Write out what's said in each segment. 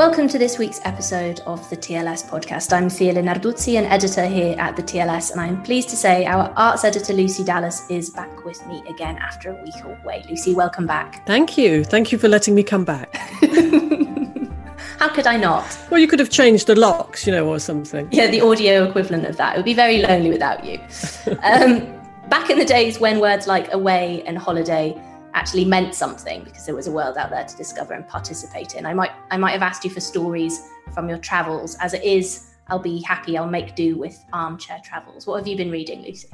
Welcome to this week's episode of the TLS podcast. I'm Thea Lenarduzzi, an editor here at the TLS, and I'm pleased to say our arts editor Lucy Dallas is back with me again after a week away. Lucy, welcome back. Thank you. Thank you for letting me come back. How could I not? Well, you could have changed the locks, you know, or something. Yeah, the audio equivalent of that. It would be very lonely without you. Um, back in the days when words like away and holiday actually meant something because there was a world out there to discover and participate in. I might I might have asked you for stories from your travels. As it is, I'll be happy. I'll make do with armchair travels. What have you been reading, Lucy?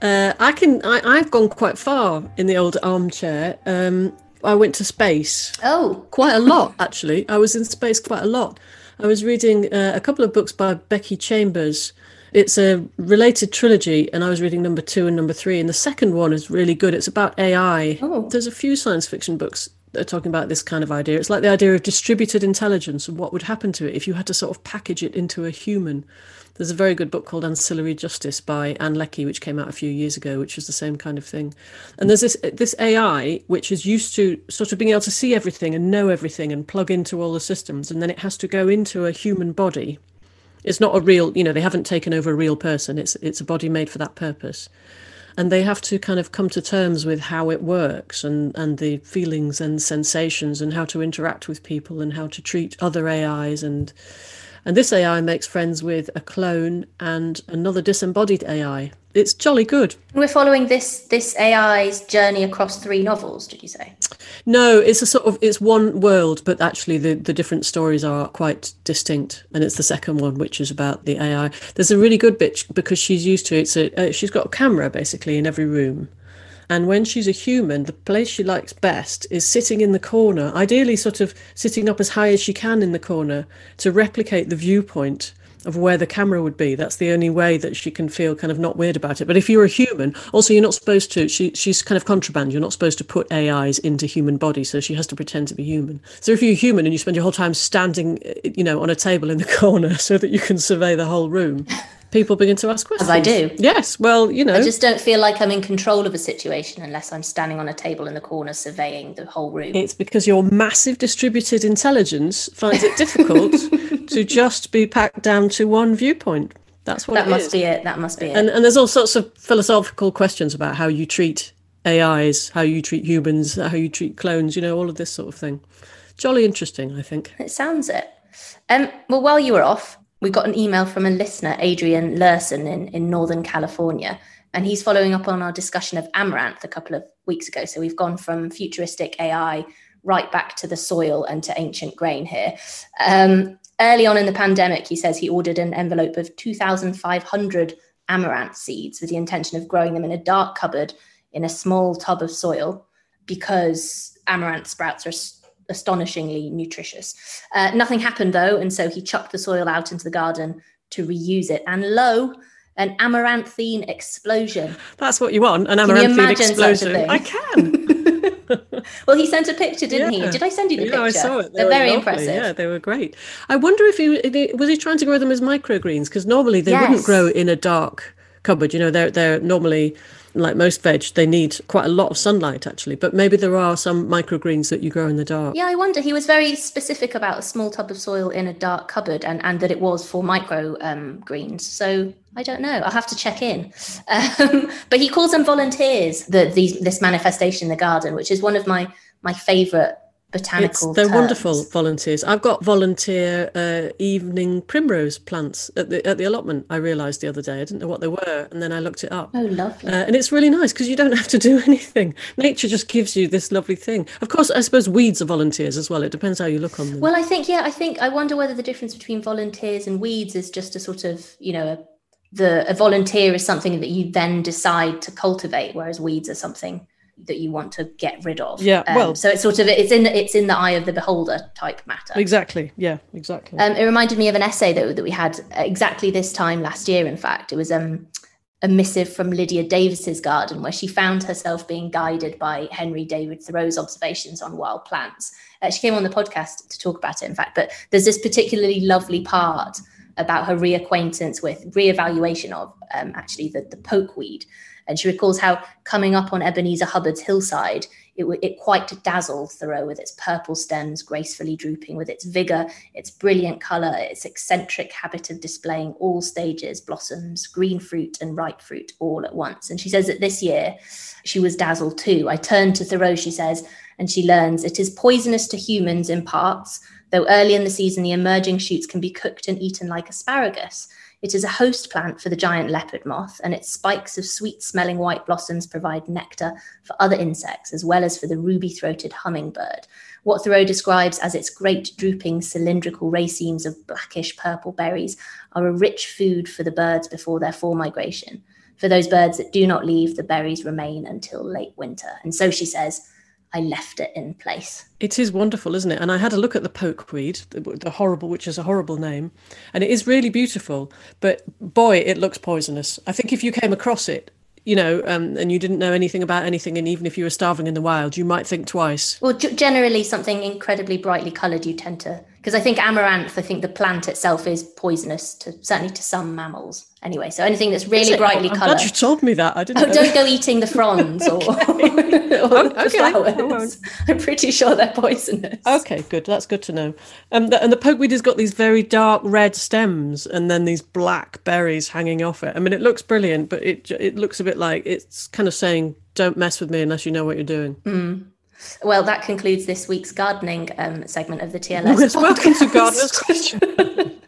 Uh, I can. I, have gone quite far in the old armchair. Um, I went to space. Oh, quite a lot actually. I was in space quite a lot. I was reading uh, a couple of books by Becky Chambers. It's a related trilogy, and I was reading number two and number three. And the second one is really good. It's about AI. Oh. There's a few science fiction books that are talking about this kind of idea. It's like the idea of distributed intelligence and what would happen to it if you had to sort of package it into a human. There's a very good book called Ancillary Justice by Ann Leckie, which came out a few years ago, which is the same kind of thing. And there's this this AI which is used to sort of being able to see everything and know everything and plug into all the systems, and then it has to go into a human body it's not a real, you know, they haven't taken over a real person. It's it's a body made for that purpose. And they have to kind of come to terms with how it works and, and the feelings and sensations and how to interact with people and how to treat other AIs and and this AI makes friends with a clone and another disembodied AI. It's jolly good. We're following this this AI's journey across three novels, did you say? No, it's a sort of it's one world, but actually the, the different stories are quite distinct. And it's the second one, which is about the AI. There's a really good bit because she's used to it. So uh, she's got a camera basically in every room and when she's a human, the place she likes best is sitting in the corner, ideally, sort of sitting up as high as she can in the corner to replicate the viewpoint of where the camera would be. That's the only way that she can feel kind of not weird about it. But if you're a human, also you're not supposed to. She she's kind of contraband. You're not supposed to put AIs into human bodies, so she has to pretend to be human. So if you're human and you spend your whole time standing, eh, you know, on a table in the corner so that you can survey the whole room, people begin to ask questions. As I do. Yes. Well, you know. I just don't feel like I'm in control of a situation unless I'm standing on a table in the corner surveying the whole room. It's because your massive distributed intelligence finds it difficult to just be packed down to one viewpoint. That's what that must is. be it. That must be it. And, and there's all sorts of philosophical questions about how you treat AIs, how you treat humans, how you treat clones, you know, all of this sort of thing. Jolly interesting, I think. It sounds it. Um, well, while you were off, we got an email from a listener, Adrian Lerson in, in Northern California, and he's following up on our discussion of Amaranth a couple of weeks ago. So we've gone from futuristic AI right back to the soil and to ancient grain here. Um, early on in the pandemic, he says he ordered an envelope of 2,500 amaranth seeds with the intention of growing them in a dark cupboard in a small tub of soil because amaranth sprouts are astonishingly nutritious. Uh, nothing happened though, and so he chucked the soil out into the garden to reuse it. And lo, an amaranthine explosion. That's what you want, an amaranthine explosion. I can. Well, he sent a picture, didn't yeah. he? Did I send you the yeah, picture? I saw it. They are very lovely. impressive. Yeah, they were great. I wonder if he was he trying to grow them as microgreens because normally they yes. wouldn't grow in a dark cupboard. You know, they're they're normally like most veg, they need quite a lot of sunlight actually. But maybe there are some microgreens that you grow in the dark. Yeah, I wonder. He was very specific about a small tub of soil in a dark cupboard, and and that it was for micro um, greens. So I don't know. I'll have to check in. Um, but he calls them volunteers. The, these this manifestation in the garden, which is one of my my favourite botanical. It's, they're terms. wonderful volunteers. I've got volunteer uh, evening primrose plants at the at the allotment. I realised the other day I didn't know what they were, and then I looked it up. Oh, lovely! Uh, and it's really nice because you don't have to do anything. Nature just gives you this lovely thing. Of course, I suppose weeds are volunteers as well. It depends how you look on them. Well, I think yeah. I think I wonder whether the difference between volunteers and weeds is just a sort of you know a, the a volunteer is something that you then decide to cultivate, whereas weeds are something that you want to get rid of. Yeah, um, well, so it's sort of it's in it's in the eye of the beholder type matter. Exactly. Yeah, exactly. Um, it reminded me of an essay that that we had exactly this time last year. In fact, it was um, a missive from Lydia Davis's garden where she found herself being guided by Henry David Thoreau's observations on wild plants. Uh, she came on the podcast to talk about it, in fact. But there's this particularly lovely part about her reacquaintance with reevaluation of um, actually the, the pokeweed and she recalls how coming up on Ebenezer Hubbard's hillside, it, it quite dazzled Thoreau with its purple stems gracefully drooping, with its vigor, its brilliant color, its eccentric habit of displaying all stages, blossoms, green fruit, and ripe fruit all at once. And she says that this year she was dazzled too. I turned to Thoreau, she says, and she learns it is poisonous to humans in parts, though early in the season the emerging shoots can be cooked and eaten like asparagus. It is a host plant for the giant leopard moth, and its spikes of sweet smelling white blossoms provide nectar for other insects as well as for the ruby throated hummingbird. What Thoreau describes as its great drooping cylindrical racemes of blackish purple berries are a rich food for the birds before their fall migration. For those birds that do not leave, the berries remain until late winter. And so she says, I left it in place. It is wonderful, isn't it? And I had a look at the pokeweed, the, the horrible, which is a horrible name, and it is really beautiful. But boy, it looks poisonous. I think if you came across it, you know, um, and you didn't know anything about anything, and even if you were starving in the wild, you might think twice. Well, generally, something incredibly brightly coloured, you tend to, because I think amaranth, I think the plant itself is poisonous to certainly to some mammals. Anyway, so anything that's really brightly I'm coloured. glad you told me that. I didn't. Oh, know. don't go eating the fronds or, or Okay, the flowers. I'm pretty sure they're poisonous. Okay, good. That's good to know. Um, the, and the pokeweed has got these very dark red stems and then these black berries hanging off it. I mean, it looks brilliant, but it it looks a bit like it's kind of saying, "Don't mess with me unless you know what you're doing." Mm. Well, that concludes this week's gardening um, segment of the TLS. Yes, welcome to. Gardener's Question.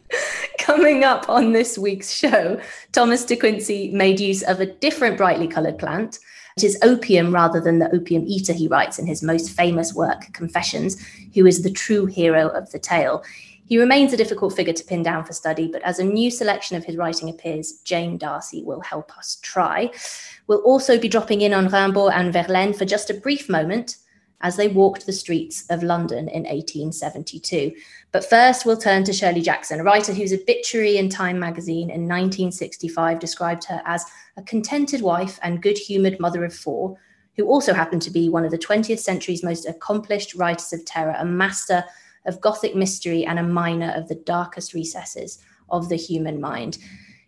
Coming up on this week's show, Thomas de Quincey made use of a different brightly coloured plant. It is opium rather than the opium eater he writes in his most famous work, Confessions, who is the true hero of the tale. He remains a difficult figure to pin down for study, but as a new selection of his writing appears, Jane Darcy will help us try. We'll also be dropping in on Rimbaud and Verlaine for just a brief moment as they walked the streets of London in 1872. But first, we'll turn to Shirley Jackson, a writer whose obituary in Time magazine in 1965 described her as a contented wife and good humoured mother of four, who also happened to be one of the 20th century's most accomplished writers of terror, a master of Gothic mystery and a miner of the darkest recesses of the human mind.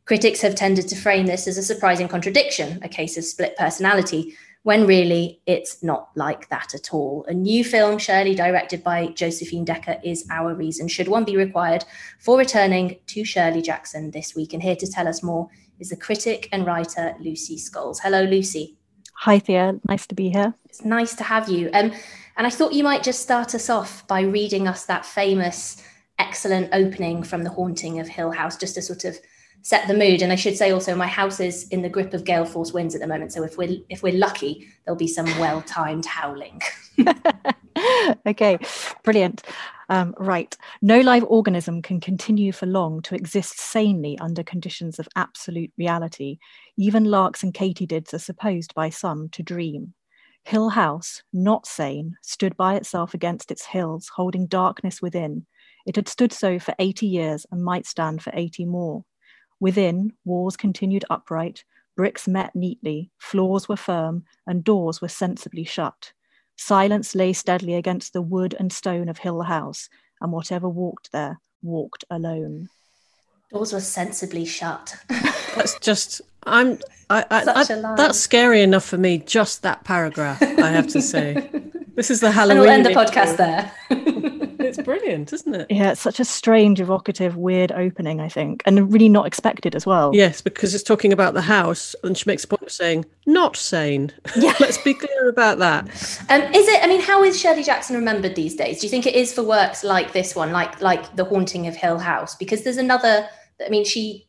Critics have tended to frame this as a surprising contradiction, a case of split personality, when really it's not like that at all. A new film, Shirley, directed by Josephine Decker, is our reason. Should one be required for returning to Shirley Jackson this week? And here to tell us more is the critic and writer Lucy Scholes. Hello, Lucy. Hi, Thea. Nice to be here. It's nice to have you. Um, and I thought you might just start us off by reading us that famous, excellent opening from The Haunting of Hill House, just to sort of set the mood. And I should say also, my house is in the grip of gale force winds at the moment. So if we're if we're lucky, there'll be some well timed howling. okay, brilliant. Um, right. No live organism can continue for long to exist sanely under conditions of absolute reality. Even larks and katydids are supposed by some to dream. Hill House, not sane, stood by itself against its hills, holding darkness within. It had stood so for 80 years and might stand for 80 more. Within, walls continued upright, bricks met neatly, floors were firm, and doors were sensibly shut. Silence lay steadily against the wood and stone of Hill House, and whatever walked there walked alone. Doors were sensibly shut. That's just I'm. I, I, I, that's scary enough for me. Just that paragraph, I have to say. this is the Halloween. And we'll end the podcast there. It's brilliant, isn't it? Yeah, it's such a strange, evocative, weird opening, I think, and really not expected as well. Yes, because it's talking about the house, and she makes a point of saying, not sane. Yeah. Let's be clear about that. Um, is it, I mean, how is Shirley Jackson remembered these days? Do you think it is for works like this one, like like The Haunting of Hill House? Because there's another, I mean, she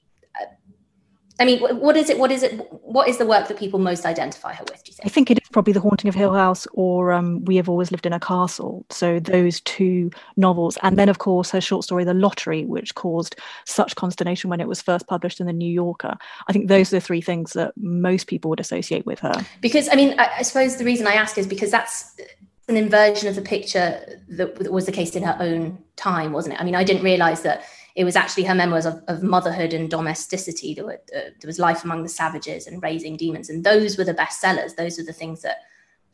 I mean, what is it? What is it? What is the work that people most identify her with? Do you think? I think it is probably The Haunting of Hill House or um, We Have Always Lived in a Castle. So those two novels, and then of course her short story The Lottery, which caused such consternation when it was first published in the New Yorker. I think those are the three things that most people would associate with her. Because I mean, I, I suppose the reason I ask is because that's an inversion of the picture that was the case in her own time, wasn't it? I mean, I didn't realize that it was actually her memoirs of, of motherhood and domesticity. There, were, uh, there was Life Among the Savages and Raising Demons, and those were the bestsellers. Those were the things that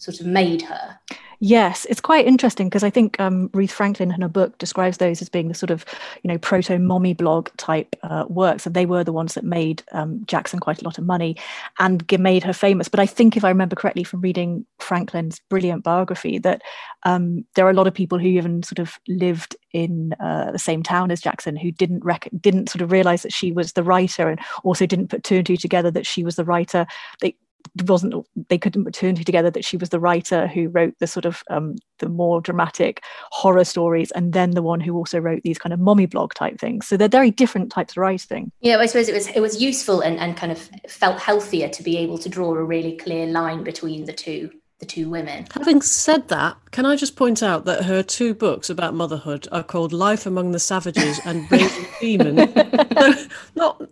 sort of made her. Yes, it's quite interesting because I think um, Ruth Franklin in her book describes those as being the sort of, you know, proto mommy blog type uh, works, and they were the ones that made um, Jackson quite a lot of money and made her famous. But I think, if I remember correctly from reading Franklin's brilliant biography, that um, there are a lot of people who even sort of lived in uh, the same town as Jackson who didn't rec- didn't sort of realize that she was the writer, and also didn't put two and two together that she was the writer. They wasn't they couldn't and two together that she was the writer who wrote the sort of um, the more dramatic horror stories and then the one who also wrote these kind of mommy blog type things. So they're very different types of writing. Yeah i suppose it was it was useful and, and kind of felt healthier to be able to draw a really clear line between the two the two women. Having said that, can I just point out that her two books about motherhood are called Life Among the Savages and Raising Demon. Not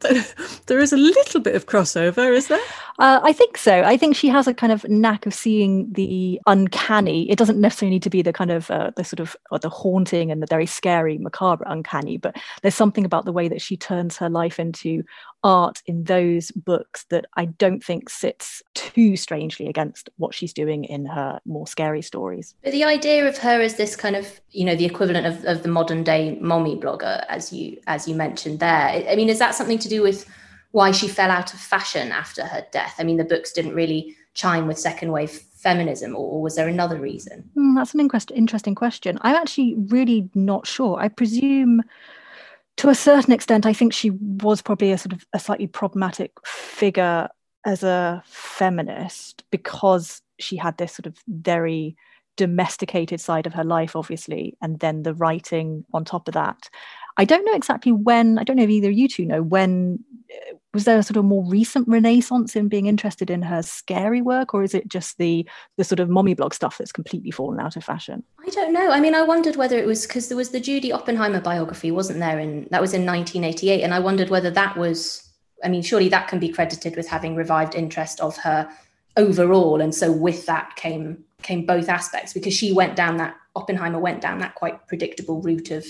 there is a little bit of crossover, is there? Uh, I think so. I think she has a kind of knack of seeing the uncanny. It doesn't necessarily need to be the kind of uh, the sort of the haunting and the very scary, macabre uncanny, but there's something about the way that she turns her life into art in those books that I don't think sits too strangely against what she's doing in her more scary stories. But the idea of her as this kind of, you know, the equivalent of, of the modern day mommy blogger, as you as you mentioned there. I mean, is that something to do with why she fell out of fashion after her death? I mean, the books didn't really chime with second wave feminism, or, was there another reason? Mm, that's an interesting question. I'm actually really not sure. I presume to a certain extent, I think she was probably a sort of a slightly problematic figure as a feminist because she had this sort of very domesticated side of her life, obviously, and then the writing on top of that. I don't know exactly when, I don't know if either you two know, when was there a sort of more recent renaissance in being interested in her scary work, or is it just the the sort of mommy blog stuff that's completely fallen out of fashion? I don't know. I mean, I wondered whether it was because there was the Judy Oppenheimer biography, wasn't there? And that was in 1988. And I wondered whether that was, I mean, surely that can be credited with having revived interest of her overall. And so with that came came both aspects because she went down that Oppenheimer went down that quite predictable route of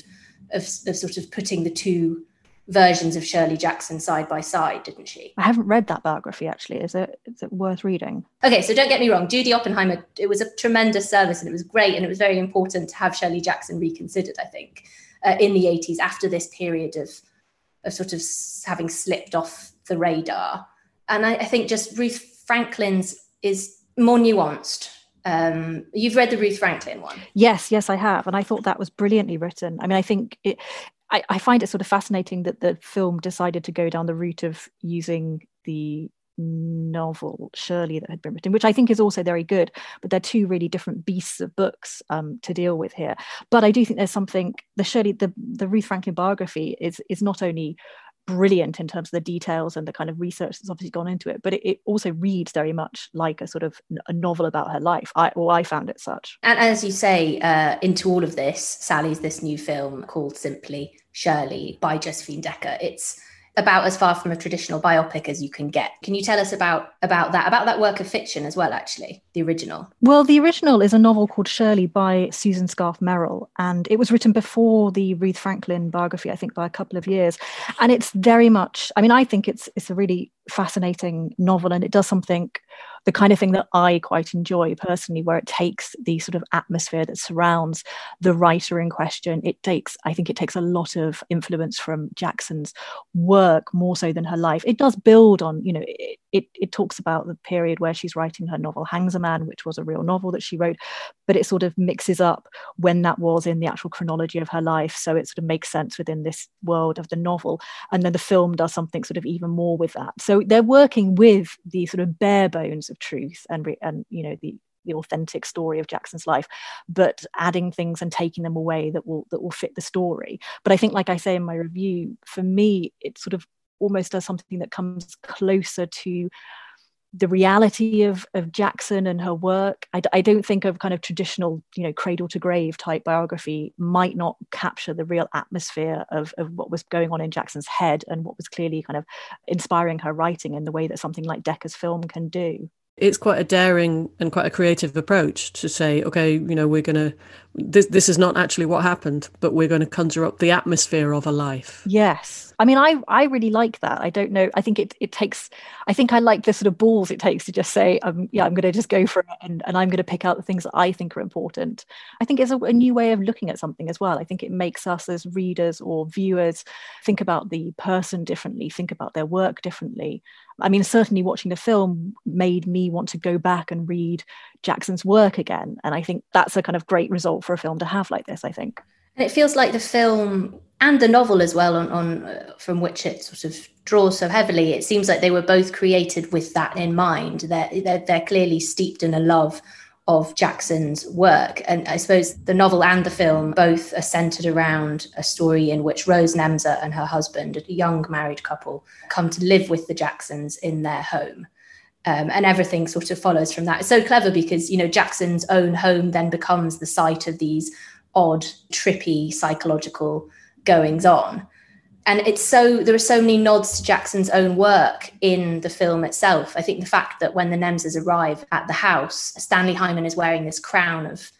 of, of sort of putting the two versions of Shirley Jackson side by side, didn't she? I haven't read that biography actually. Is it is it worth reading? Okay, so don't get me wrong, Judy Oppenheimer, it was a tremendous service and it was great and it was very important to have Shirley Jackson reconsidered, I think, uh, in the 80s after this period of of sort of having slipped off the radar. And I, I think just Ruth Franklin's is more nuanced um, you've read the Ruth Franklin one. Yes, yes, I have, and I thought that was brilliantly written. I mean, I think it. I, I find it sort of fascinating that the film decided to go down the route of using the novel Shirley that had been written, which I think is also very good. But they're two really different beasts of books um, to deal with here. But I do think there's something the Shirley the the Ruth Franklin biography is is not only brilliant in terms of the details and the kind of research that's obviously gone into it but it, it also reads very much like a sort of a novel about her life. I, or I found it such. And as you say uh, into all of this Sally's this new film called simply Shirley by Josephine Decker. It's about as far from a traditional biopic as you can get. Can you tell us about about that about that work of fiction as well? Actually, the original. Well, the original is a novel called Shirley by Susan Scarf Merrill, and it was written before the Ruth Franklin biography, I think, by a couple of years. And it's very much. I mean, I think it's it's a really fascinating novel, and it does something the kind of thing that I quite enjoy personally, where it takes the sort of atmosphere that surrounds the writer in question. It takes, I think, it takes a lot of influence from Jackson's work more so than her life. It does build on, you know, it, it, it talks about the period where she's writing her novel Hangsaman, which was a real novel that she wrote, but it sort of mixes up when that was in the actual chronology of her life. So it sort of makes sense within this world of the novel. And then the film does something sort of even more with that. So they're working with the sort of bare bones of truth and, and you know, the, the authentic story of Jackson's life, but adding things and taking them away that will that will fit the story. But I think, like I say in my review, for me, it sort of almost does something that comes closer to the reality of, of Jackson and her work. I, I don't think of kind of traditional, you know, cradle to grave type biography might not capture the real atmosphere of, of what was going on in Jackson's head and what was clearly kind of inspiring her writing in the way that something like Decker's film can do it's quite a daring and quite a creative approach to say, okay, you know, we're going to, this, this is not actually what happened, but we're going to conjure up the atmosphere of a life. Yes. I mean, I, I really like that. I don't know. I think it, it takes, I think I like the sort of balls it takes to just say, um, yeah, I'm going to just go for it and, and I'm going to pick out the things that I think are important. I think it's a, a new way of looking at something as well. I think it makes us as readers or viewers think about the person differently, think about their work differently. I mean, certainly watching the film made me want to go back and read Jackson's work again. And I think that's a kind of great result for a film to have like this, I think. And it feels like the film and the novel as well, on, on uh, from which it sort of draws so heavily. It seems like they were both created with that in mind. They're, they're, they're clearly steeped in a love of Jackson's work. And I suppose the novel and the film both are centered around a story in which Rose Nemser and her husband, a young married couple, come to live with the Jacksons in their home. Um, and everything sort of follows from that. It's so clever because, you know, Jackson's own home then becomes the site of these odd, trippy psychological goings on and it's so there are so many nods to Jackson's own work in the film itself. I think the fact that when the Nemsers arrive at the house, Stanley Hyman is wearing this crown of,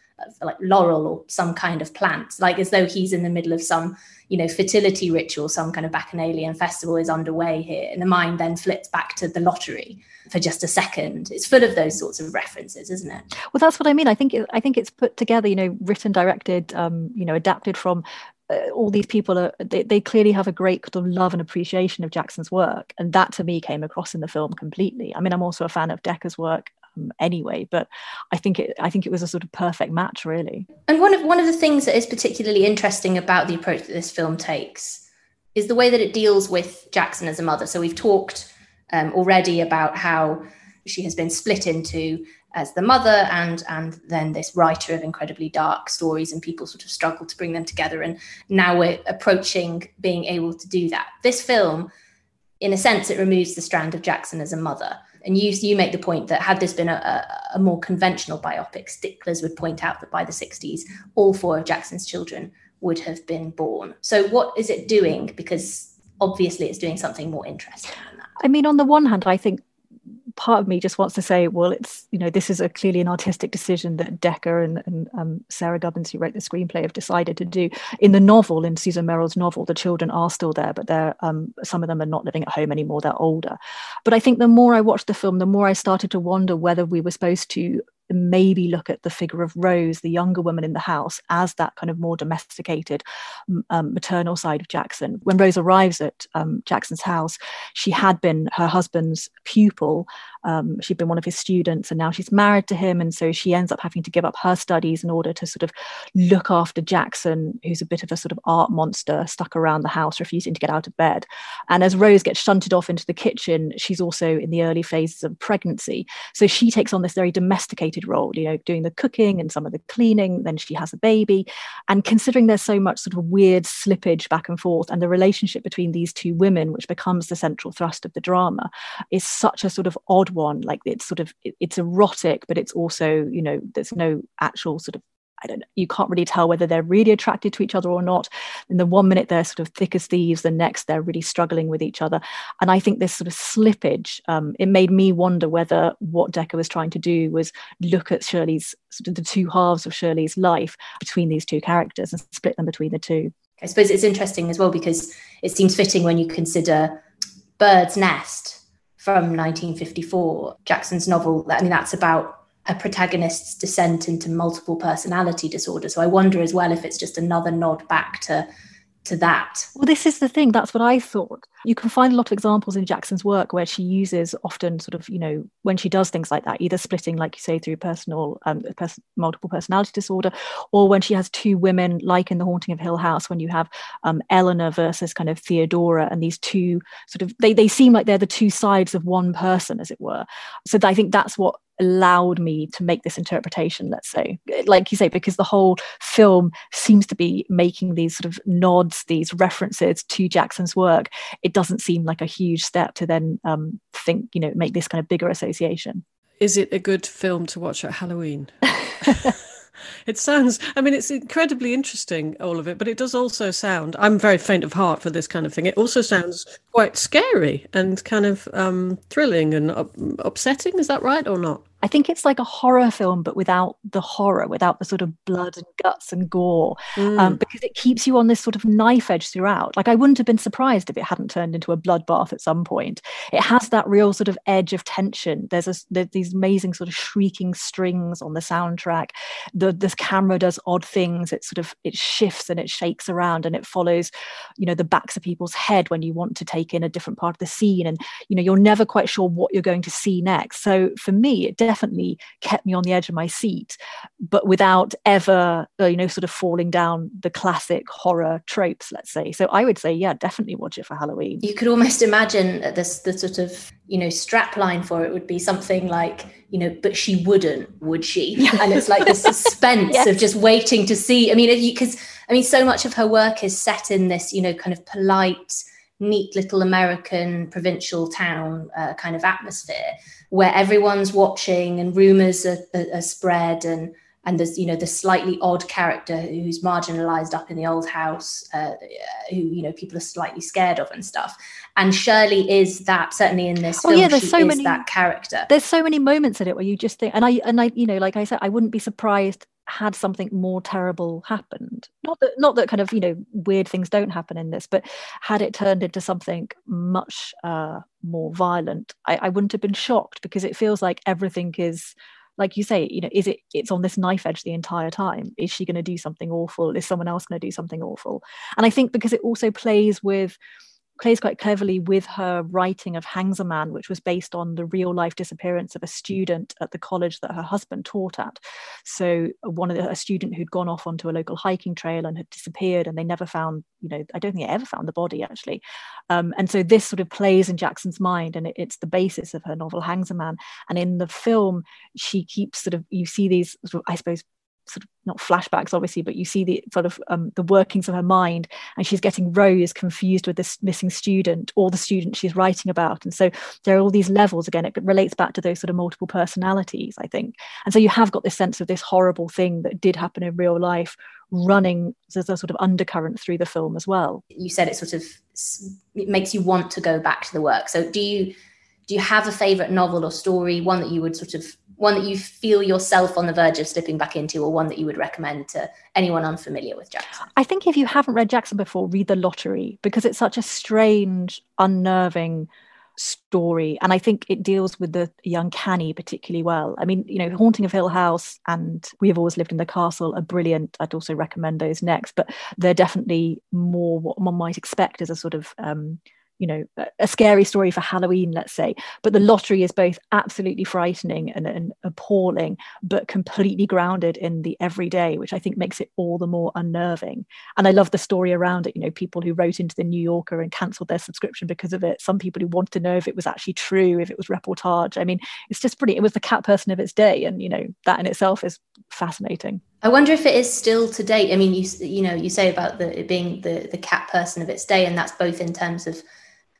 like laurel or some kind of plant, like as though he's in the middle of some, you know, fertility ritual, some kind of bacchanalian festival is underway here. And the mind then flips back to the lottery for just a second. It's full of those sorts of references, isn't it? Well, that's what I mean. I think it, I think it's put together, you know, written, directed, um, you know, adapted from uh, all these people are they, they clearly have a great sort of love and appreciation of Jackson's work, and that to me came across in the film completely. I mean, I'm also a fan of Decker's work um, anyway, but I think it I think it was a sort of perfect match, really. And one of one of the things that is particularly interesting about the approach that this film takes is the way that it deals with Jackson as a mother. So we've talked um, already about how she has been split into as the mother and and then this writer of incredibly dark stories and people sort of struggle to bring them together and now we're approaching being able to do that this film in a sense it removes the strand of jackson as a mother and you you make the point that had this been a, a, more conventional biopic sticklers would point out that by the 60s all four of jackson's children would have been born. So what is it doing? Because obviously it's doing something more interesting than that. I mean on the one hand i think part of me just wants to say, well, it's you know this is a clearly an artistic decision that Decker and, and um, Sarah Gubbins, who wrote the screenplay, have decided to do. In the novel, in Susan Merrill's novel, the children are still there, but they're um, some of them are not living at home anymore. They're older. But I think the more I watched the film, the more I started to wonder whether we were supposed to maybe look at the figure of Rose, the younger woman in the house, as that kind of more domesticated um, maternal side of Jackson. When Rose arrives at um, Jackson's house, she had been her husband's pupil. Um, she'd been one of his students, and now she's married to him. And so she ends up having to give up her studies in order to sort of look after Jackson, who's a bit of a sort of art monster stuck around the house, refusing to get out of bed. And as Rose gets shunted off into the kitchen, she's also in the early phases of pregnancy. So she takes on this very domesticated role, you know, doing the cooking and some of the cleaning. Then she has a baby. And considering there's so much sort of weird slippage back and forth, and the relationship between these two women, which becomes the central thrust of the drama, is such a sort of odd one. Like it's sort of, it's erotic, but it's also, you know, there's no actual sort of I don't know, you can't really tell whether they're really attracted to each other or not. In the one minute they're sort of thick as thieves, the next they're really struggling with each other. And I think this sort of slippage, um, it made me wonder whether what Decker was trying to do was look at Shirley's sort of the two halves of Shirley's life between these two characters and split them between the two. I suppose it's interesting as well because it seems fitting when you consider Bird's Nest from 1954, Jackson's novel. I mean, that's about a protagonist's descent into multiple personality disorder. So I wonder as well if it's just another nod back to to that. Well, this is the thing. That's what I thought. You can find a lot of examples in Jackson's work where she uses often sort of, you know, when she does things like that, either splitting, like you say, through personal, um, pers- multiple personality disorder, or when she has two women, like in The Haunting of Hill House, when you have um, Eleanor versus kind of Theodora, and these two sort of, they, they seem like they're the two sides of one person, as it were. So I think that's what allowed me to make this interpretation let's say. Like you say because the whole film seems to be making these sort of nods these references to jackson's work. It doesn't seem like a huge step to then um, think you know make this kind of bigger association. Is it a good film to watch at halloween? It sounds i mean it's incredibly interesting all of it but it does also sound i'm very faint of heart for this kind of thing. It also sounds quite scary and kind of um, thrilling and up- upsetting is that right or not I think it's like a horror film, but without the horror, without the sort of blood and guts and gore, um, mm. um, because it keeps you on this sort of knife edge throughout. Like I wouldn't have been surprised if it hadn't turned into a bloodbath at some point. It has that real sort of edge of tension. There's a, there's these amazing sort of shrieking strings on the soundtrack. The this camera does odd things. It sort of it shifts and it shakes around and it follows, you know, the backs of people's head when you want to take in a different part of the scene, and you know you're never quite sure what you're going to see next. So for me, it definitely kept me on the edge of my seat, but without ever, uh, you know, sort of falling down the classic horror tropes, let's say. So I would say, yeah, definitely watch it for Halloween. You could almost imagine this, the sort of, you know, strap line for it would be something like, you know, but she wouldn't, would she? And it's like the suspense yes. of just waiting to see. I mean, because, I mean, so much of her work is set in this, you know, kind of polite, neat little American provincial town uh, kind of atmosphere where everyone's watching and rumors are, are, are, spread and and there's you know the slightly odd character who's marginalized up in the old house uh, who you know people are slightly scared of and stuff. And shirley is that certainly in this film, oh yeah there's so many that character. There's so many moments in it where you just think and i and i you know like i said i wouldn't be surprised had something more terrible happened. Not that not that kind of you know weird things don't happen in this but had it turned into something much uh, more violent I, I wouldn't have been shocked because it feels like everything is like you say you know is it it's on this knife edge the entire time. Is she going to do something awful? Is someone else going to do something awful? And i think because it also plays with plays quite cleverly with her writing of Hangsaman, which was based on the real life disappearance of a student at the college that her husband taught at. So one of the, a student who'd gone off onto a local hiking trail and had disappeared, and they never found, you know, I don't think they ever found the body actually. Um, and so this sort of plays in Jackson's mind, and it, it's the basis of her novel Hangsaman. And in the film, she keeps sort of you see these, sort of, I suppose, sort of not flashbacks obviously but you see the sort of um, the workings of her mind and she's getting rose confused with this missing student or the student she's writing about. And so there are all these levels again it relates back to those sort of multiple personalities i think. And so you have got this sense of this horrible thing that did happen in real life running as a sort of undercurrent through the film as well. You said it sort of it makes you want to go back to the work. So do you do you have a favorite novel or story one that you would sort of one that you feel yourself on the verge of slipping back into, or one that you would recommend to anyone unfamiliar with Jackson? I think if you haven't read Jackson before, read The Lottery because it's such a strange, unnerving story. And I think it deals with the young Canny particularly well. I mean, you know, Haunting of Hill House and We Have Always Lived in the Castle are brilliant. I'd also recommend those next, but they're definitely more what one might expect as a sort of um, you know a scary story for halloween let's say. But the lottery is both absolutely frightening and, and, appalling but completely grounded in the everyday which i think makes it all the more unnerving. And i love the story around it you know people who wrote into the new yorker and cancelled their subscription because of it. Some people who wanted to know if it was actually true if it was reportage. I mean it's just pretty it was the cat person of its day and you know that in itself is fascinating. I wonder if it is still to date. I mean, you you know, you say about the it being the the cat person of its day, and that's both in terms of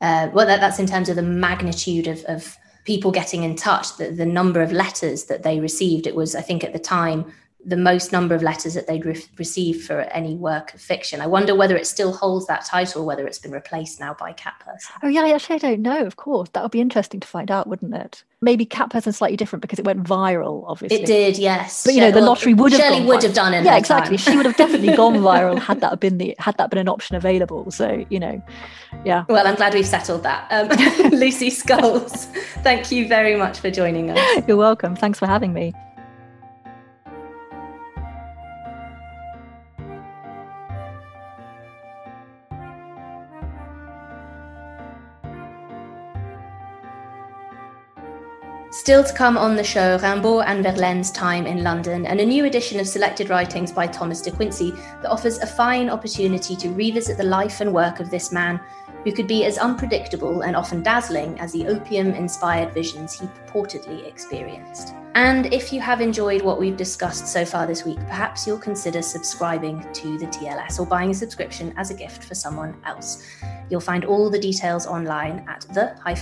uh, well, that, that's in terms of the magnitude of, of people getting in touch, the, the number of letters that they received. It was, I think, at the time the most number of letters that they'd re- received for any work of fiction. I wonder whether it still holds that title, whether it's been replaced now by Cat Person. Oh yeah, actually I don't know. Of course, that would be interesting to find out, wouldn't it? Maybe Cat Person slightly different because it went viral, obviously. It did, yes. But you know, the lottery would have Shirley would have done it. Yeah, exactly. she would have definitely gone viral had that been the had that been an option available. So you know, yeah. Well, I'm glad we've settled that. Um, Lucy Scholes, thank you very much for joining us. You're welcome. Thanks for having me. Still to come on the show, Rimbaud and Verlaine's time in London, and a new edition of selected writings by Thomas de Quincey that offers a fine opportunity to revisit the life and work of this man who could be as unpredictable and often dazzling as the opium inspired visions he purportedly experienced. And if you have enjoyed what we've discussed so far this week, perhaps you'll consider subscribing to the TLS or buying a subscription as a gift for someone else. You'll find all the details online at the-tls.co.uk.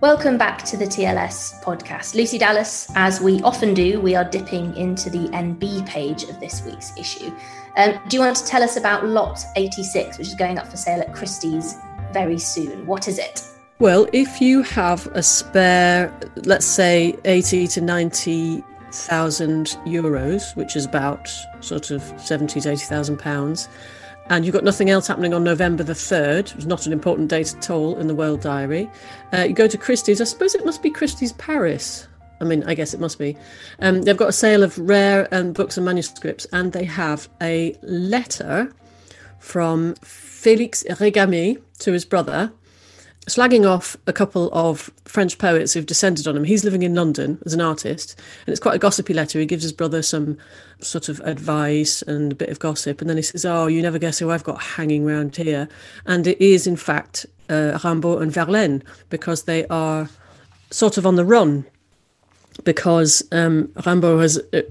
Welcome back to the TLS podcast. Lucy Dallas, as we often do, we are dipping into the NB page of this week's issue. Um, do you want to tell us about Lot 86, which is going up for sale at Christie's very soon? What is it? Well, if you have a spare, let's say 80 to 90,000 euros, which is about sort of 70 to 80,000 pounds, and you've got nothing else happening on November the 3rd, it's not an important date at all in the World Diary. Uh, you go to Christie's, I suppose it must be Christie's Paris. I mean, I guess it must be. Um, they've got a sale of rare um, books and manuscripts, and they have a letter from Félix Régamey to his brother, slagging off a couple of French poets who've descended on him. He's living in London as an artist, and it's quite a gossipy letter. He gives his brother some sort of advice and a bit of gossip, and then he says, "Oh, you never guess who I've got hanging around here," and it is in fact uh, Rimbaud and Verlaine because they are sort of on the run. Because um, Rimbaud has uh,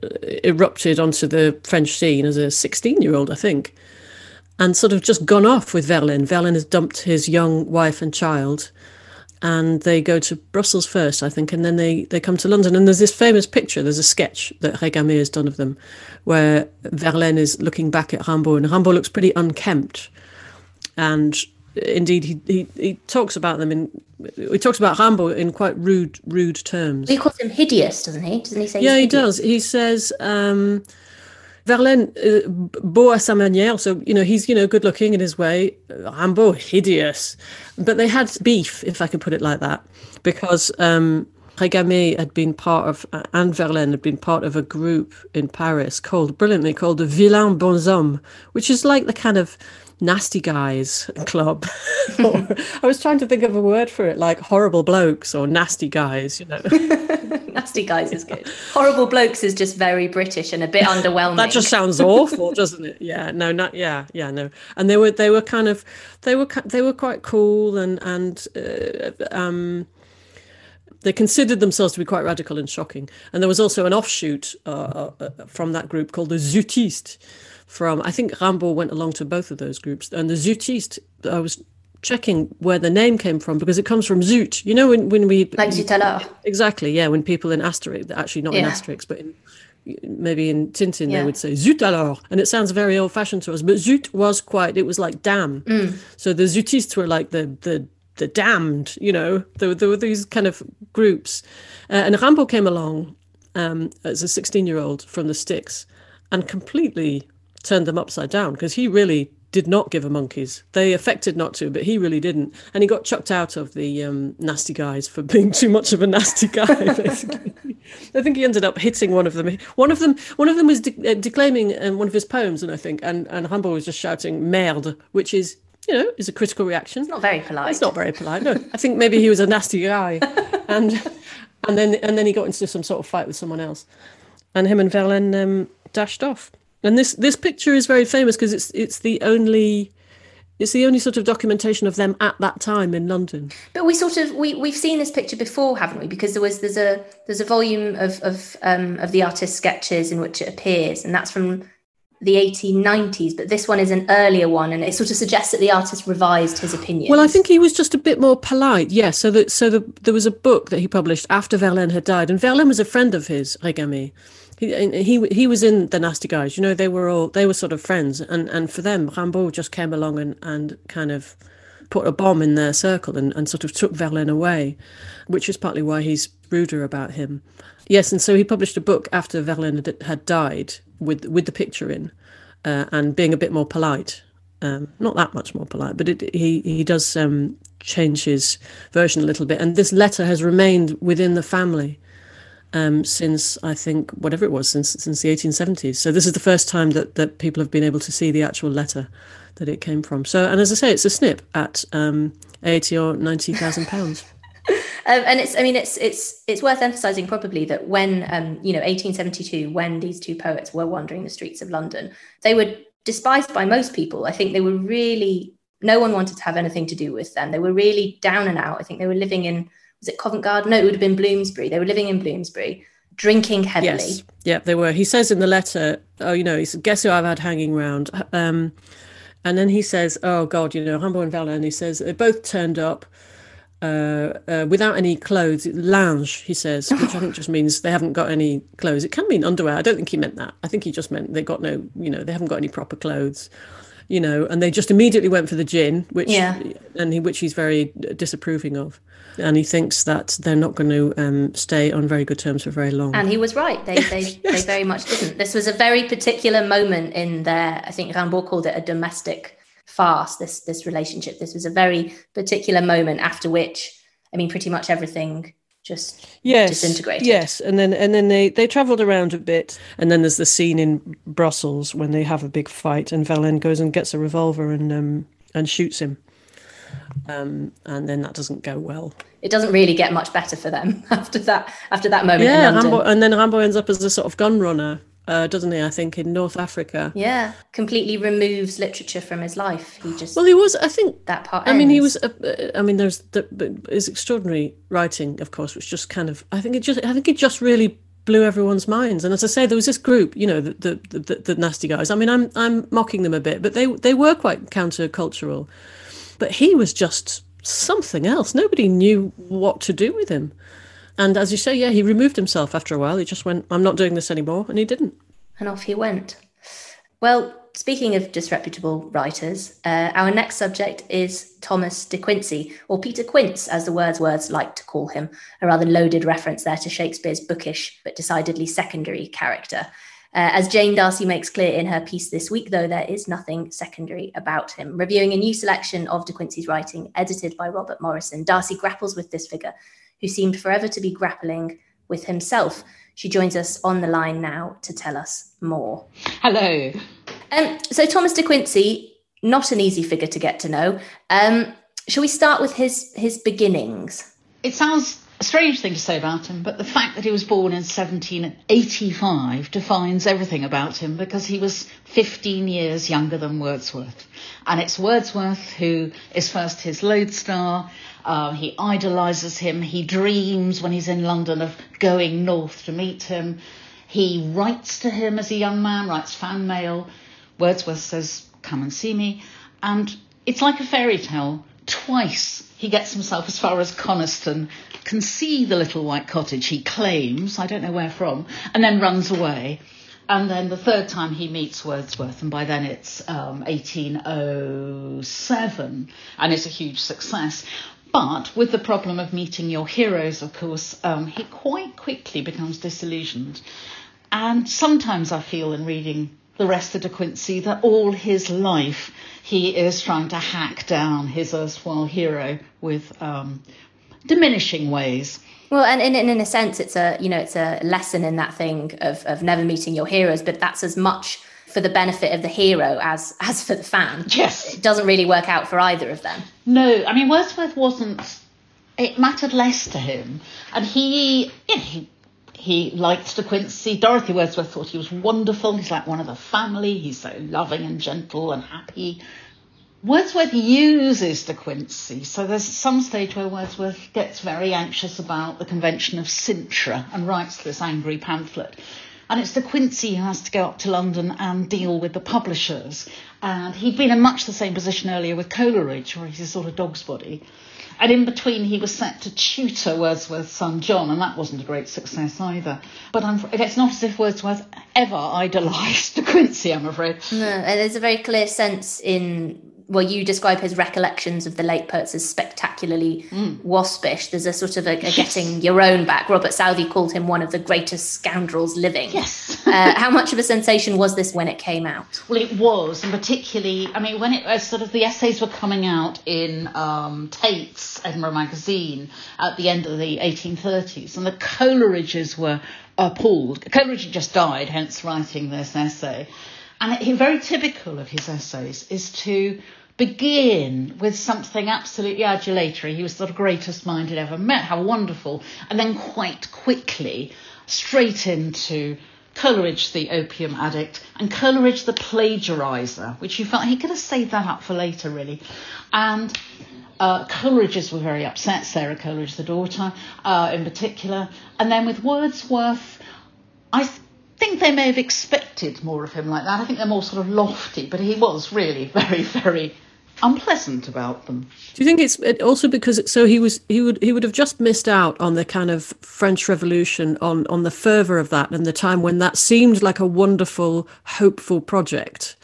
erupted onto the French scene as a 16 year old, I think, and sort of just gone off with Verlaine. Verlaine has dumped his young wife and child, and they go to Brussels first, I think, and then they, they come to London. And there's this famous picture, there's a sketch that Régamey has done of them, where Verlaine is looking back at Rimbaud, and Rimbaud looks pretty unkempt. And indeed, he, he, he talks about them in he talks about Rimbaud in quite rude rude terms. He calls him hideous, doesn't he? Doesn't he say? Yeah, he does. He says. Um, Verlaine, uh, beau à sa manière, so you know he's you know good looking in his way. Rimbaud, hideous, but they had beef, if I could put it like that, because um, had been part of, uh, and Verlaine had been part of a group in Paris called, brilliantly called the Vilains Bonshommes, which is like the kind of nasty guys club. I was trying to think of a word for it, like horrible blokes or nasty guys, you know. nasty guys is good. Horrible blokes is just very British and a bit underwhelming. that just sounds awful, doesn't it? Yeah, no, not yeah, yeah, no. And they were they were kind of they were they were quite cool and and uh, um they considered themselves to be quite radical and shocking. And there was also an offshoot uh, uh, uh from that group called the Zutistes. From I think Rimbaud went along to both of those groups, and the Zutistes. I was checking where the name came from because it comes from Zut. You know when when we like Zut alors. Exactly, yeah. When people in Asterix, actually not yeah. in Asterix, but in maybe in Tintin yeah. they would say Zut alors, and it sounds very old fashioned to us. But Zut was quite. It was like damn. Mm. So the Zutistes were like the the the damned, you know, there, there were these kind of groups. Uh, and Rimbaud came along um, as a 16 year old from the sticks and completely turned them upside down because he really did not give a monkeys. They affected not to, but he really didn't. And he got chucked out of the um, nasty guys for being too much of a nasty guy. Basically, I think he ended up hitting one of them. One of them, one of them was de- uh, declaiming um, one of his poems, and I think, and and Rimbaud was just shouting "merde," which is you know, is a critical reaction. It's not very polite. It's not very polite. No, I think maybe he was a nasty guy, and and then and then he got into some sort of fight with someone else, and him and Verlaine um, dashed off. And this this picture is very famous because it's it's the only it's the only sort of documentation of them at that time in London. But we sort of we we've seen this picture before, haven't we? Because there was there's a there's a volume of of um, of the artist's sketches in which it appears, and that's from the 1890s, but this one is an earlier one, and it sort of suggests that the artist revised his opinion. Well, I think he was just a bit more polite. Yes, yeah, so that so the, there was a book that he published after Verlaine had died, and Verlaine was a friend of his, Régamey. He, he he was in the Nasty Guys. You know, they were all they were sort of friends, and and for them, Rimbaud just came along and and kind of put a bomb in their circle and, and sort of took Verlaine away, which is partly why he's ruder about him. Yes, and so he published a book after Verlaine had, had died, with with the picture in, uh, and being a bit more polite. Um, not that much more polite, but it, he he does um, change his version a little bit. And this letter has remained within the family um, since I think whatever it was since since the 1870s. So this is the first time that that people have been able to see the actual letter that it came from. So and as I say, it's a snip at um, eighty or ninety thousand pounds. Um, and it's, I mean, it's it's it's worth emphasising probably that when um, you know 1872, when these two poets were wandering the streets of London, they were despised by most people. I think they were really no one wanted to have anything to do with them. They were really down and out. I think they were living in was it Covent Garden? No, it would have been Bloomsbury. They were living in Bloomsbury, drinking heavily. Yes, yeah, they were. He says in the letter, "Oh, you know, he said, guess who I've had hanging around." Um, and then he says, "Oh God, you know, Rimbaud and Verlaine." He says they both turned up uh, uh, without any clothes, lounge, he says, which I think just means they haven't got any clothes. It can mean underwear. I don't think he meant that. I think he just meant they got no, you know, they haven't got any proper clothes, you know, and they just immediately went for the gin, which, yeah. and he, which he's very disapproving of. And he thinks that they're not going to um, stay on very good terms for very long. And he was right. They, they, yes. they very much didn't. This was a very particular moment in their, I think Rimbaud called it a domestic fast this this relationship this was a very particular moment after which i mean pretty much everything just yes, disintegrated. yes. And then and then they they traveled around a bit. And then there's the scene in brussels when they have a big fight and Verlaine goes and gets a revolver and um and shoots him. Um, and then that doesn't go well. It doesn't really get much better for them after that. After that moment, yeah, Rimbaud, and then Rimbaud ends up as a sort of gun runner uh, doesn't he? I think in North Africa. Yeah, completely removes literature from his life. He just well, he was. I think that part. I mean, he was. Uh, I mean, there's the, his extraordinary writing, of course, which just kind of. I think it just. I think it just really blew everyone's minds. And as I say, there was this group, you know, the the, the, the nasty guys. I mean, I'm I'm mocking them a bit, but they they were quite countercultural. But he was just something else. Nobody knew what to do with him. And as you say, yeah, he removed himself after a while. He just went, I'm not doing this anymore. And he didn't. And off he went. Well, speaking of disreputable writers, uh, our next subject is Thomas de Quincey, or Peter Quince, as the Wordsworths like to call him, a rather loaded reference there to Shakespeare's bookish but decidedly secondary character. Uh, as Jane Darcy makes clear in her piece this week, though, there is nothing secondary about him. Reviewing a new selection of De Quincey's writing, edited by Robert Morrison, Darcy grapples with this figure who seemed forever to be grappling with himself. She joins us on the line now to tell us more. Hello. Um, so, Thomas De Quincey, not an easy figure to get to know. Um, shall we start with his his beginnings? It sounds a strange thing to say about him, but the fact that he was born in 1785 defines everything about him because he was 15 years younger than Wordsworth. And it's Wordsworth who is first his lodestar. Uh, he idolises him. He dreams when he's in London of going north to meet him. He writes to him as a young man, writes fan mail. Wordsworth says, Come and see me. And it's like a fairy tale. Twice he gets himself as far as Coniston can see the little white cottage he claims, I don't know where from, and then runs away. And then the third time he meets Wordsworth, and by then it's um, 1807, and it's a huge success. But with the problem of meeting your heroes, of course, um, he quite quickly becomes disillusioned. And sometimes I feel in reading the rest of De Quincey that all his life he is trying to hack down his erstwhile hero with um, diminishing ways. Well, and in, in a sense, it's a you know it's a lesson in that thing of of never meeting your heroes, but that's as much for the benefit of the hero as as for the fan. Yes, it doesn't really work out for either of them. No, I mean Wordsworth wasn't. It mattered less to him, and he you know, he he liked De Quincey. Dorothy Wordsworth thought he was wonderful. He's like one of the family. He's so loving and gentle and happy. Wordsworth uses De Quincey, so there's some stage where Wordsworth gets very anxious about the convention of Cintra and writes this angry pamphlet. And it's De Quincey who has to go up to London and deal with the publishers. And he'd been in much the same position earlier with Coleridge, where he's a sort of dog's body. And in between, he was set to tutor Wordsworth's son John, and that wasn't a great success either. But it's not as if Wordsworth ever idolised De Quincey, I'm afraid. No, and there's a very clear sense in well, you describe his recollections of the late poets as spectacularly mm. waspish. There's a sort of a, a getting your own back. Robert Southey called him one of the greatest scoundrels living. Yes. uh, how much of a sensation was this when it came out? Well, it was, and particularly, I mean, when it was sort of the essays were coming out in um, Tait's Edinburgh magazine at the end of the 1830s, and the Coleridges were appalled. Coleridge had just died, hence writing this essay. And it, very typical of his essays is to begin with something absolutely adulatory. He was the greatest mind he'd ever met. How wonderful. And then quite quickly, straight into Coleridge, the opium addict, and Coleridge, the plagiarizer, which you felt he could have saved that up for later, really. And uh, Coleridge's were very upset, Sarah Coleridge, the daughter, uh, in particular. And then with Wordsworth, I think they may have expected more of him like that. I think they're more sort of lofty, but he was really very, very unpleasant about them. Do you think it's also because so he was he would he would have just missed out on the kind of French Revolution on on the fervor of that and the time when that seemed like a wonderful hopeful project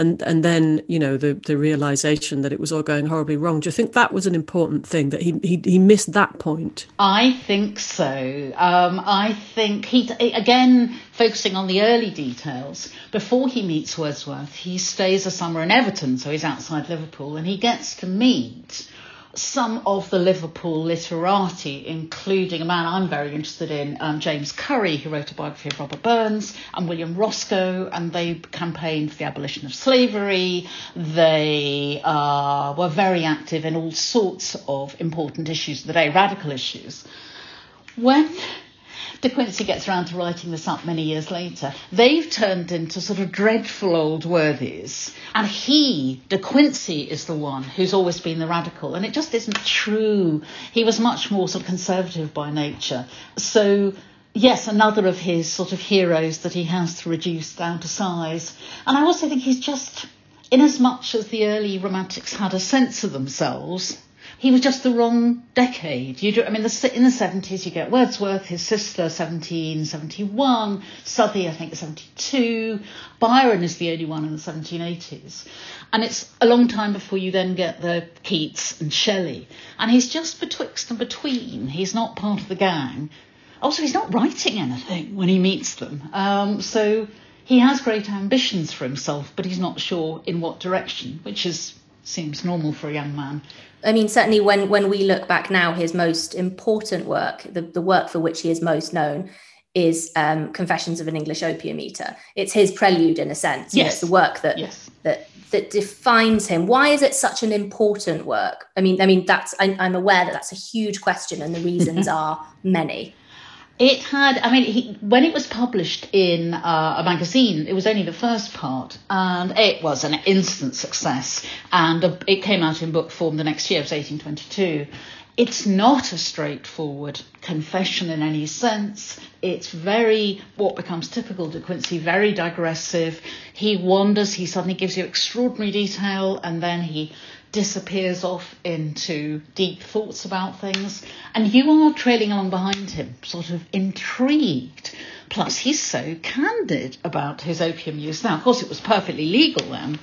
and and then you know the the realization that it was all going horribly wrong. Do you think that was an important thing that he he, he missed that point? I think so. Um, i think he again focusing on the early details before he meets wordsworth he stays a summer in everton so he's outside liverpool and he gets to meet some of the Liverpool literati, including a man I'm very interested in, um, James Currie, who wrote a biography of Robert Burns, and William Roscoe, and they campaigned for the abolition of slavery. They uh, were very active in all sorts of important issues of the day, radical issues. When De Quincey gets around to writing this up many years later. They've turned into sort of dreadful old worthies. And he, De Quincey, is the one who's always been the radical. And it just isn't true. He was much more sort of conservative by nature. So yes, another of his sort of heroes that he has to reduce down to size. And I also think he's just, in as much as the early romantics had a sense of themselves, he was just the wrong decade. You do, I mean, the, in the 70s, you get Wordsworth, his sister, 1771, Southey, I think, 72. Byron is the only one in the 1780s. And it's a long time before you then get the Keats and Shelley. And he's just betwixt and between. He's not part of the gang. Also, he's not writing anything when he meets them. Um, so he has great ambitions for himself, but he's not sure in what direction, which is seems normal for a young man. I mean, certainly when when we look back now, his most important work, the, the work for which he is most known, is um, Confessions of an English Opium Eater. It's his prelude, in a sense. Yes, it's the work that yes. that that defines him. Why is it such an important work? I mean, I mean that's I, I'm aware that that's a huge question, and the reasons are many. It had, I mean, he, when it was published in uh, a magazine, it was only the first part, and it was an instant success. And uh, it came out in book form the next year, it was 1822. It's not a straightforward confession in any sense. It's very, what becomes typical De Quincey, very digressive. He wanders, he suddenly gives you extraordinary detail, and then he disappears off into deep thoughts about things, and you are trailing along behind him, sort of intrigued. Plus, he's so candid about his opium use. Now, of course, it was perfectly legal then,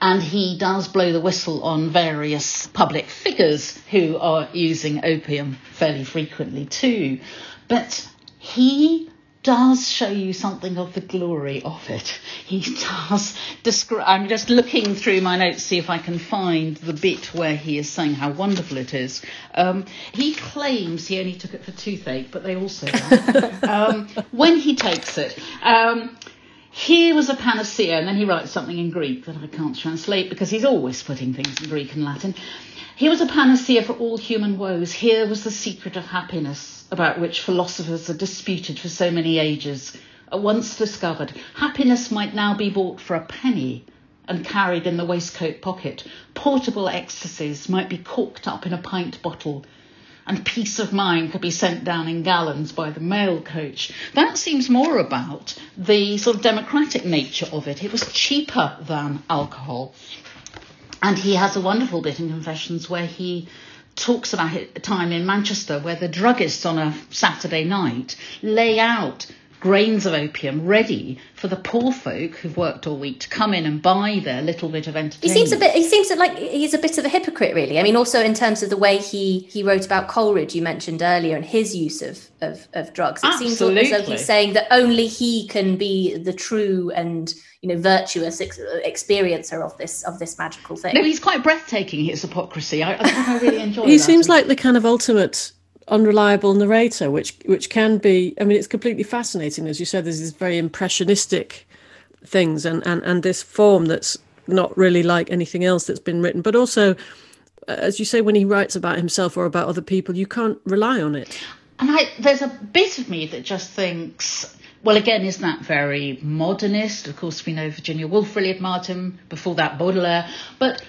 and he does blow the whistle on various public figures who are using opium fairly frequently too. But he does show you something of the glory of it. He does describe. I'm just looking through my notes to see if I can find the bit where he is saying how wonderful it is. Um, he claims he only took it for toothache, but they also um, when he takes it. Um, here was a panacea, and then he writes something in Greek that I can't translate because he's always putting things in Greek and Latin. Here was a panacea for all human woes. Here was the secret of happiness about which philosophers had disputed for so many ages. At once discovered, happiness might now be bought for a penny and carried in the waistcoat pocket. Portable ecstasies might be corked up in a pint bottle and peace of mind could be sent down in gallons by the mail coach. That seems more about the sort of democratic nature of it. It was cheaper than alcohol. And he has a wonderful bit in Confessions where he talks about a time in Manchester where the druggists on a Saturday night lay out grains of opium ready for the poor folk who've worked all week to come in and buy their little bit of entertainment. He seems a bit. He seems like he's a bit of a hypocrite, really. I mean, also in terms of the way he he wrote about Coleridge, you mentioned earlier, and his use of of, of drugs. It Absolutely. seems as though he's saying that only he can be the true and you know virtuous ex- experiencer of this of this magical thing. No, he's quite breathtaking. His hypocrisy. I, I think I really enjoy. He that. seems like the kind of ultimate unreliable narrator, which which can be. I mean, it's completely fascinating, as you said. There's these very impressionistic things, and and and this form that's not really like anything else that's been written, but also. Uh, as you say, when he writes about himself or about other people, you can't rely on it. And I, there's a bit of me that just thinks, well, again, isn't that very modernist? Of course, we know Virginia Woolf really admired him, before that, Baudelaire. But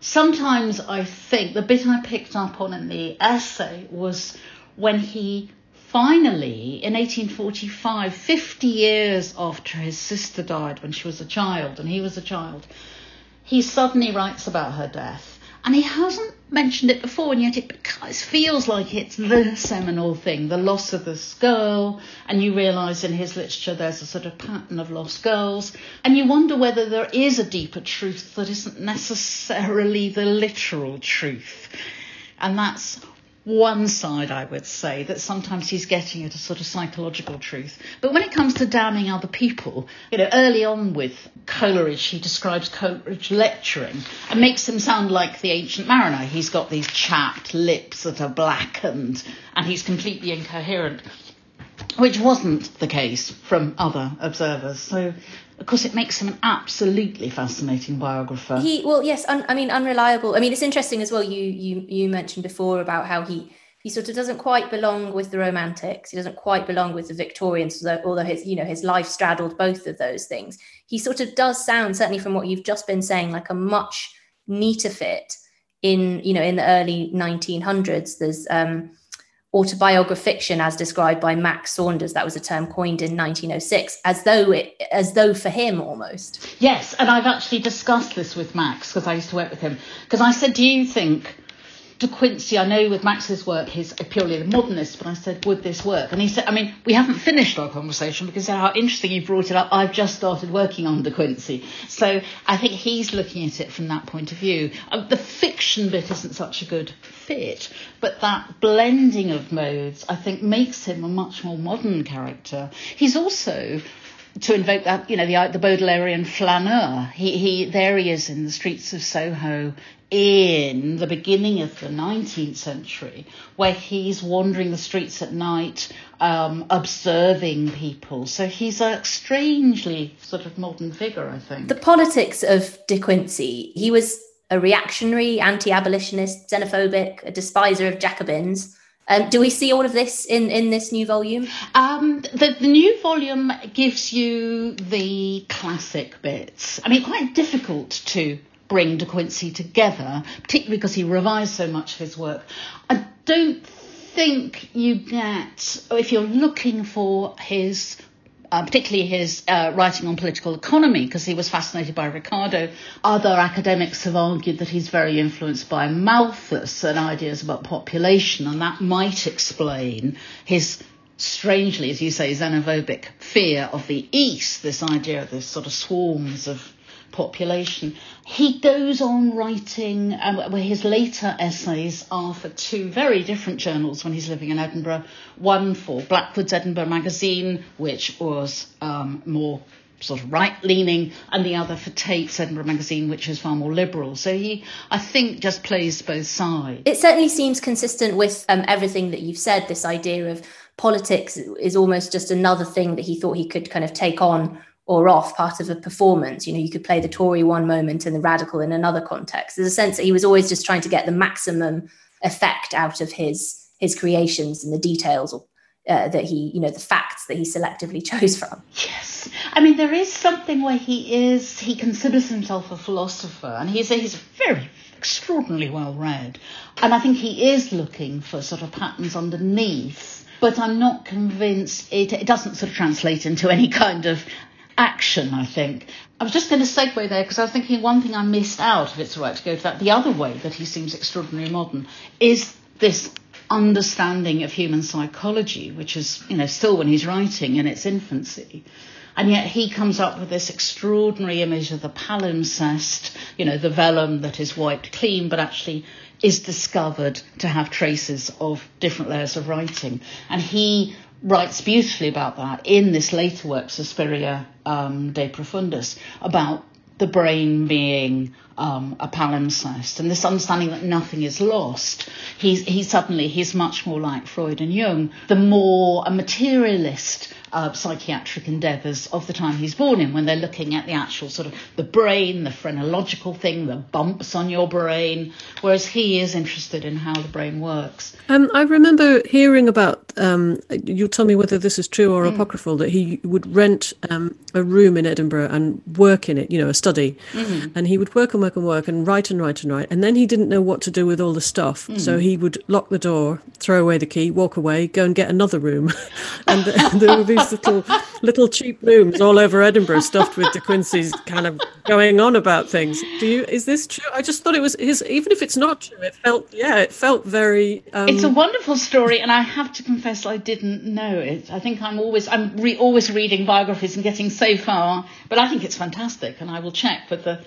sometimes I think the bit I picked up on in the essay was when he finally, in 1845, 50 years after his sister died when she was a child and he was a child, he suddenly writes about her death. And he hasn't mentioned it before, and yet it feels like it's the seminal thing, the loss of this girl. And you realise in his literature there's a sort of pattern of lost girls. And you wonder whether there is a deeper truth that isn't necessarily the literal truth. And that's one side, I would say, that sometimes he's getting at a sort of psychological truth. But when it comes to damning other people, you know, early on with Coleridge, he describes Coleridge lecturing and makes him sound like the ancient mariner. He's got these chapped lips that are blackened and he's completely incoherent, which wasn't the case from other observers. So of course, it makes him an absolutely fascinating biographer. He well, yes, un, I mean unreliable. I mean, it's interesting as well. You you you mentioned before about how he he sort of doesn't quite belong with the Romantics. He doesn't quite belong with the Victorians, although, his you know his life straddled both of those things. He sort of does sound certainly from what you've just been saying like a much neater fit in you know in the early 1900s. There's um, autobiografiction as described by Max Saunders. That was a term coined in 1906, as though it, as though for him almost. Yes, and I've actually discussed this with Max because I used to work with him. Because I said, "Do you think De Quincey? I know with Max's work, he's purely the modernist, but I said, would this work?" And he said, "I mean, we haven't finished our conversation because how interesting you brought it up. I've just started working on De Quincey, so I think he's looking at it from that point of view. Uh, the fiction bit isn't such a good fit, but that blending of modes, I think, makes him a much more modern character. He's also to invoke that, you know, the, the Baudelairean flaneur. He, he, there he is in the streets of Soho in the beginning of the 19th century, where he's wandering the streets at night, um, observing people. So he's a strangely sort of modern figure, I think. The politics of De Quincey, he was a reactionary, anti abolitionist, xenophobic, a despiser of Jacobins. Um, do we see all of this in, in this new volume? Um, the, the new volume gives you the classic bits. I mean, quite difficult to bring De Quincey together, particularly because he revised so much of his work. I don't think you get, if you're looking for his uh, particularly his uh, writing on political economy, because he was fascinated by Ricardo. Other academics have argued that he's very influenced by Malthus and ideas about population, and that might explain his strangely, as you say, xenophobic fear of the East, this idea of this sort of swarms of population. He goes on writing, um, where his later essays are for two very different journals when he's living in Edinburgh. One for Blackwood's Edinburgh Magazine, which was um, more sort of right leaning, and the other for Tait's Edinburgh Magazine, which is far more liberal. So he, I think, just plays both sides. It certainly seems consistent with um, everything that you've said. This idea of politics is almost just another thing that he thought he could kind of take on or off part of a performance. You know, you could play the Tory one moment and the radical in another context. There's a sense that he was always just trying to get the maximum effect out of his his creations and the details uh, that he, you know, the facts that he selectively chose from. Yes, I mean there is something where he is he considers himself a philosopher, and he's a, he's very extraordinarily well read, and I think he is looking for sort of patterns underneath but I'm not convinced it, it doesn't sort of translate into any kind of action, I think. I was just going to segue there because I was thinking one thing I missed out, if it's right to go to that, the other way that he seems extraordinarily modern is this understanding of human psychology, which is, you know, still when he's writing in its infancy. And yet he comes up with this extraordinary image of the palimpsest, you know, the vellum that is wiped clean, but actually is discovered to have traces of different layers of writing. And he writes beautifully about that in this later work, Suspiria um, de Profundis, about the brain being um, a palimpsest and this understanding that nothing is lost. He's, he suddenly, he's much more like Freud and Jung, the more a materialist uh, psychiatric endeavours of the time he's born in, when they're looking at the actual sort of the brain, the phrenological thing, the bumps on your brain, whereas he is interested in how the brain works. Um, I remember hearing about, um, you tell me whether this is true or mm. apocryphal, that he would rent um, a room in Edinburgh and work in it, you know, a study. Mm-hmm. And he would work and work and work and write and write and write. And then he didn't know what to do with all the stuff. Mm. So he would lock the door, throw away the key, walk away, go and get another room. and there would be these little little cheap rooms all over Edinburgh stuffed with De Quincey's kind of going on about things. Do you is this true? I just thought it was his even if it's not true, it felt yeah, it felt very um... It's a wonderful story and I have to confess I didn't know it. I think I'm always I'm re- always reading biographies and getting so far, but I think it's fantastic and I will check with the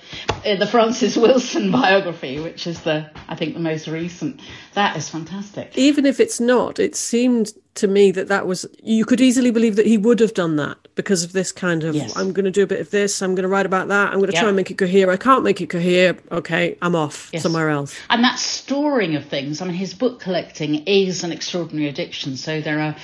uh, the Frances Wilson biography, which is the I think the most recent. That is fantastic. Even if it's not, it seemed to me that that was you could easily believe that he would have done that because of this kind of yes. I'm going to do a bit of this, I'm going to write about that, I'm going to yep. try and make it cohere. I can't make it cohere. Okay, I'm off yes. somewhere else. And that storing of things. I mean, his book collecting is an extraordinary addiction. So there are.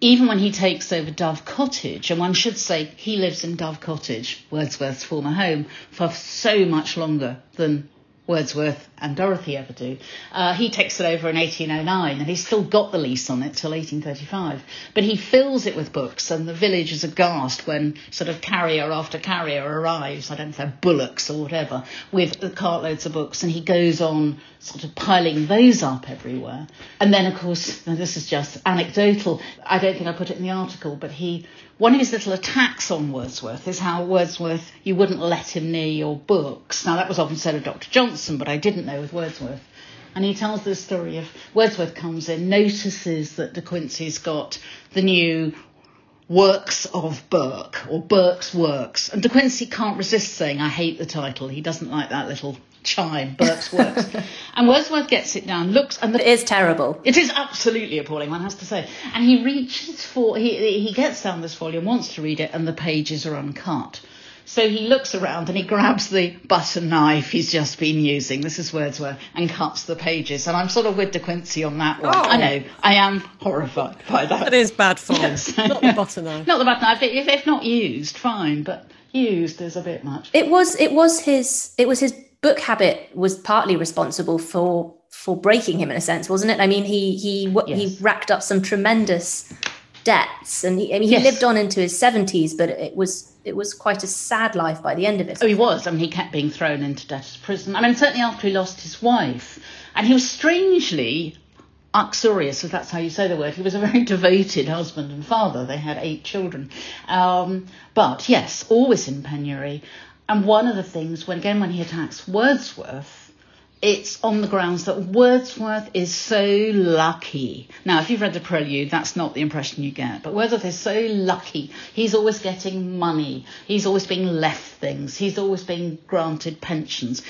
Even when he takes over Dove Cottage, and one should say he lives in Dove Cottage, Wordsworth's former home, for so much longer than Wordsworth and Dorothy ever do. Uh, he takes it over in 1809 and he's still got the lease on it till 1835. But he fills it with books and the village is aghast when sort of carrier after carrier arrives, I don't know, if they're bullocks or whatever, with cartloads of books and he goes on sort of piling those up everywhere. And then, of course, this is just anecdotal. I don't think I put it in the article, but he one of his little attacks on Wordsworth is how Wordsworth, you wouldn't let him near your books. Now, that was often said of Dr. Johnson, but I didn't know with Wordsworth. And he tells the story of Wordsworth comes in, notices that De Quincey's got the new works of Burke or Burke's works. And De Quincey can't resist saying, I hate the title. He doesn't like that little chime, Burke's works. and Wordsworth gets it down, looks, and the, It is terrible. it is absolutely appalling, one has to say. And he reaches for, he, he gets down this volume, wants to read it, and the pages are uncut. So he looks around and he grabs the butter knife he's just been using, this is Wordsworth, and cuts the pages. And I'm sort of with De Quincey on that one. Oh. I know, I am horrified by that. That is bad form. Yes. Not the butter knife. Not the butter knife, if, if not used, fine, but used is a bit much. It was it was his it was his book habit was partly responsible for for breaking him in a sense, wasn't it? I mean, he he what Yes. he racked up some tremendous debts, and he, I mean, he Yes. lived on into his seventies, but it was it was quite a sad life by the end of it. Oh, he was. I mean, he kept being thrown into debtor's prison. I mean, certainly after he lost his wife. And he was strangely uxorious, if that's how you say the word. He was a very devoted husband and father. They had eight children. Um, but yes, always in penury. And one of the things, when again, when he attacks Wordsworth, it's on the grounds that Wordsworth is so lucky. Now, if you've read the prelude, that's not the impression you get. But Wordsworth is so lucky. He's always getting money. He's always being left things. He's always being granted pensions.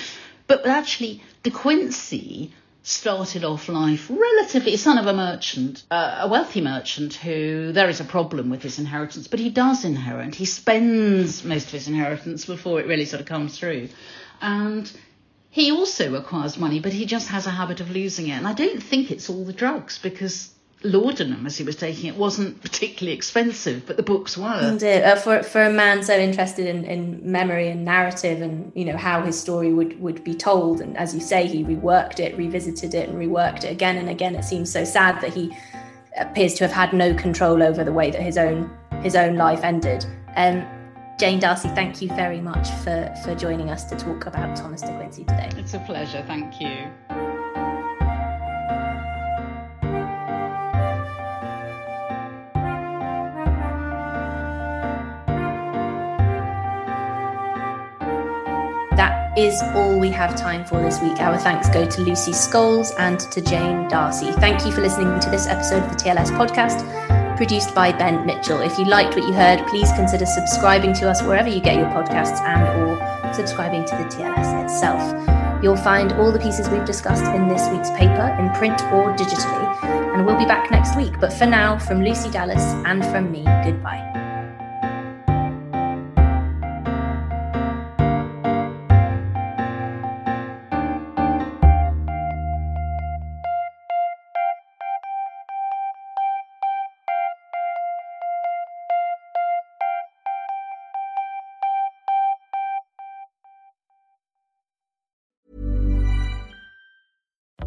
But actually, De Quincey started off life relatively son of a merchant, uh, a wealthy merchant who there is a problem with his inheritance, but he does inherit. He spends most of his inheritance before it really sort of comes through. And he also acquires money, but he just has a habit of losing it. And I don't think it's all the drugs because laudanum, as he was taking it, wasn't particularly expensive, but the books were. And, uh, for for a man so interested in, in memory and narrative, and you know how his story would would be told, and as you say, he reworked it, revisited it, and reworked it again and again. It seems so sad that he appears to have had no control over the way that his own his own life ended. Um, Jane Darcy, thank you very much for for joining us to talk about Thomas De Quincey today. It's a pleasure. Thank you. Is all we have time for this week. Our thanks go to Lucy Scholes and to Jane Darcy. Thank you for listening to this episode of the TLS podcast, produced by Ben Mitchell. If you liked what you heard, please consider subscribing to us wherever you get your podcasts and or subscribing to the TLS itself. You'll find all the pieces we've discussed in this week's paper in print or digitally, and we'll be back next week. But for now, from Lucy Dallas and from me, goodbye.